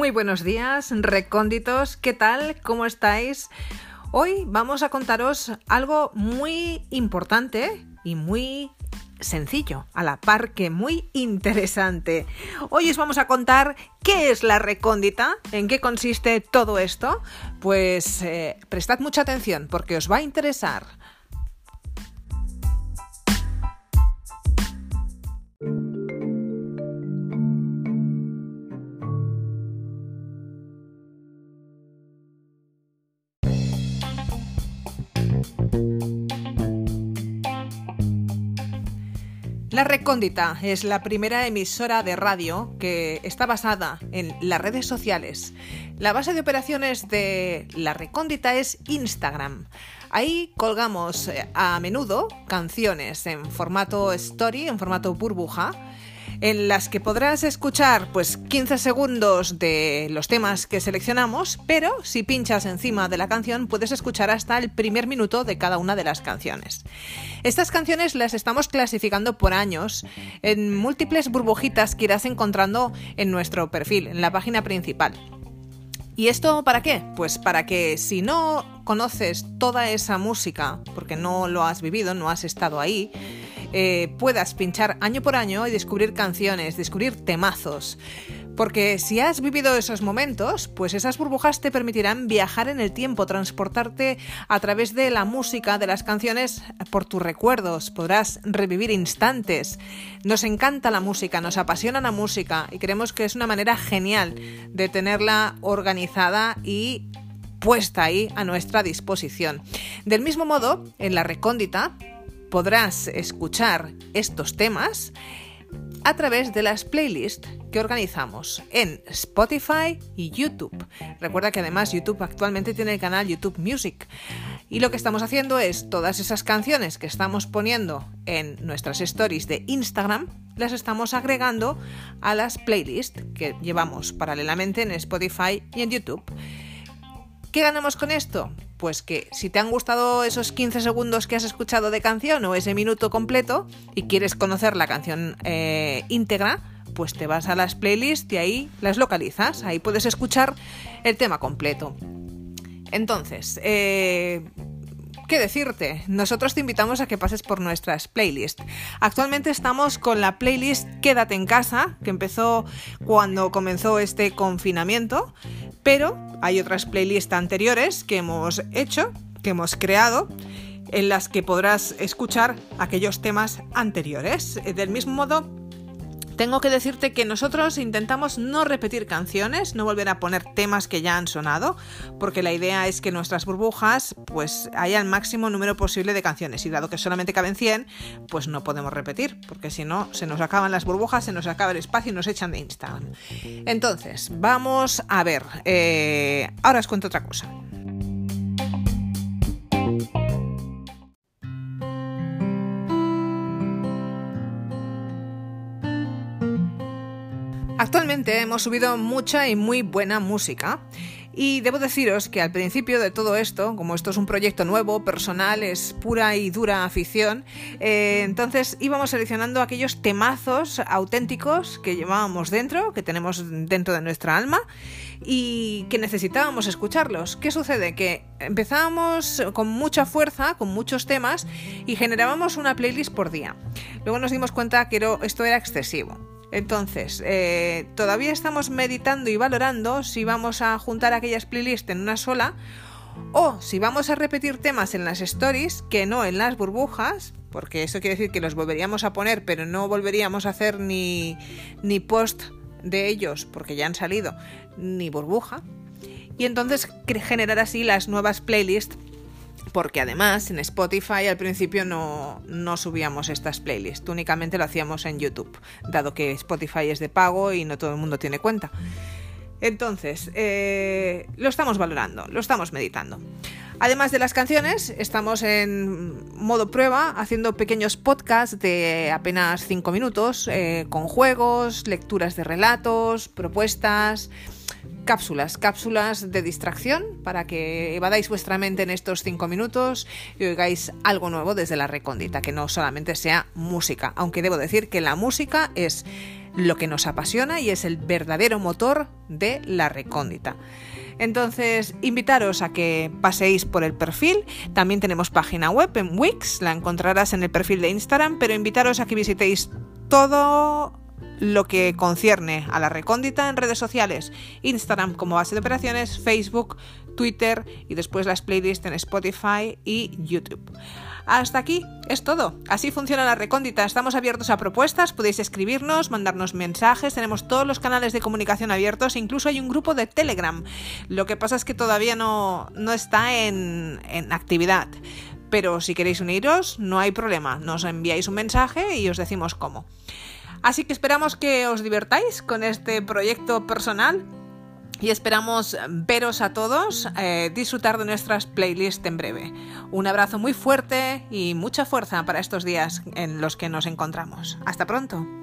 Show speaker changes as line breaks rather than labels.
Muy buenos días, recónditos, ¿qué tal? ¿Cómo estáis? Hoy vamos a contaros algo muy importante y muy sencillo, a la par que muy interesante. Hoy os vamos a contar qué es la recóndita, en qué consiste todo esto. Pues eh, prestad mucha atención porque os va a interesar. La Recóndita es la primera emisora de radio que está basada en las redes sociales. La base de operaciones de La Recóndita es Instagram. Ahí colgamos eh, a menudo canciones en formato story, en formato burbuja, en las que podrás escuchar pues 15 segundos de los temas que seleccionamos, pero si pinchas encima de la canción puedes escuchar hasta el primer minuto de cada una de las canciones. Estas canciones las estamos clasificando por años en múltiples burbujitas que irás encontrando en nuestro perfil, en la página principal. ¿Y esto para qué? Pues para que si no conoces toda esa música, porque no lo has vivido, no has estado ahí, eh, puedas pinchar año por año y descubrir canciones, descubrir temazos. Porque si has vivido esos momentos, pues esas burbujas te permitirán viajar en el tiempo, transportarte a través de la música, de las canciones, por tus recuerdos. Podrás revivir instantes. Nos encanta la música, nos apasiona la música y creemos que es una manera genial de tenerla organizada y puesta ahí a nuestra disposición. Del mismo modo, en la recóndita podrás escuchar estos temas a través de las playlists que organizamos en Spotify y YouTube. Recuerda que además YouTube actualmente tiene el canal YouTube Music. Y lo que estamos haciendo es todas esas canciones que estamos poniendo en nuestras stories de Instagram, las estamos agregando a las playlists que llevamos paralelamente en Spotify y en YouTube. ¿Qué ganamos con esto? Pues que si te han gustado esos 15 segundos que has escuchado de canción o ese minuto completo y quieres conocer la canción eh, íntegra, pues te vas a las playlists y ahí las localizas, ahí puedes escuchar el tema completo. Entonces, eh, ¿Qué decirte? Nosotros te invitamos a que pases por nuestras playlists. Actualmente estamos con la playlist Quédate en casa, que empezó cuando comenzó este confinamiento, pero hay otras playlists anteriores que hemos hecho, que hemos creado en las que podrás escuchar aquellos temas anteriores. Del mismo modo, tengo que decirte que nosotros intentamos no repetir canciones, no volver a poner temas que ya han sonado, porque la idea es que nuestras burbujas pues haya el máximo número posible de canciones y dado que solamente caben 100, pues no podemos repetir, porque si no se nos acaban las burbujas, se nos acaba el espacio y nos echan de Instagram. Entonces, vamos a ver, eh, ahora os cuento otra cosa. Hemos subido mucha y muy buena música. Y debo deciros que al principio de todo esto, como esto es un proyecto nuevo, personal, es pura y dura afición, eh, entonces íbamos seleccionando aquellos temazos auténticos que llevábamos dentro, que tenemos dentro de nuestra alma y que necesitábamos escucharlos. ¿Qué sucede? Que empezábamos con mucha fuerza, con muchos temas y generábamos una playlist por día. Luego nos dimos cuenta que esto era excesivo. Entonces, eh, todavía estamos meditando y valorando si vamos a juntar aquellas playlists en una sola o si vamos a repetir temas en las stories que no en las burbujas, porque eso quiere decir que los volveríamos a poner, pero no volveríamos a hacer ni, ni post de ellos porque ya han salido, ni burbuja. Y entonces generar así las nuevas playlists porque además en Spotify al principio no, subíamos estas playlists, únicamente lo hacíamos en YouTube, dado que Spotify es de pago y no todo el mundo tiene cuenta. Entonces, eh, lo estamos valorando, lo estamos meditando. Además de las canciones, estamos en modo prueba haciendo pequeños podcasts de apenas 5 minutos, eh, con juegos, lecturas de relatos, propuestas cápsulas, cápsulas de distracción para que evadáis vuestra mente en estos cinco minutos y oigáis algo nuevo desde la recóndita, que no solamente sea música, aunque debo decir que la música es lo que nos apasiona y es el verdadero motor de la recóndita. Entonces, invitaros a que paséis por el perfil. También tenemos página web en Wix, la encontrarás en el perfil de Instagram, pero invitaros a que visitéis todo lo que concierne a la recóndita en redes sociales, Instagram como base de operaciones, Facebook, Twitter y después las playlists en Spotify y YouTube. Hasta aquí es todo. Así funciona la recóndita. Estamos abiertos a propuestas, podéis escribirnos, mandarnos mensajes, tenemos todos los canales de comunicación abiertos, incluso hay un grupo de Telegram. Lo que pasa es que todavía no, no está en, en actividad. Pero si queréis uniros, no hay problema. Nos enviáis un mensaje y os decimos cómo. Así que esperamos que os divertáis con este proyecto personal y esperamos veros a todos, eh, disfrutar de nuestras playlists en breve. Un abrazo muy fuerte y mucha fuerza para estos días en los que nos encontramos. Hasta pronto.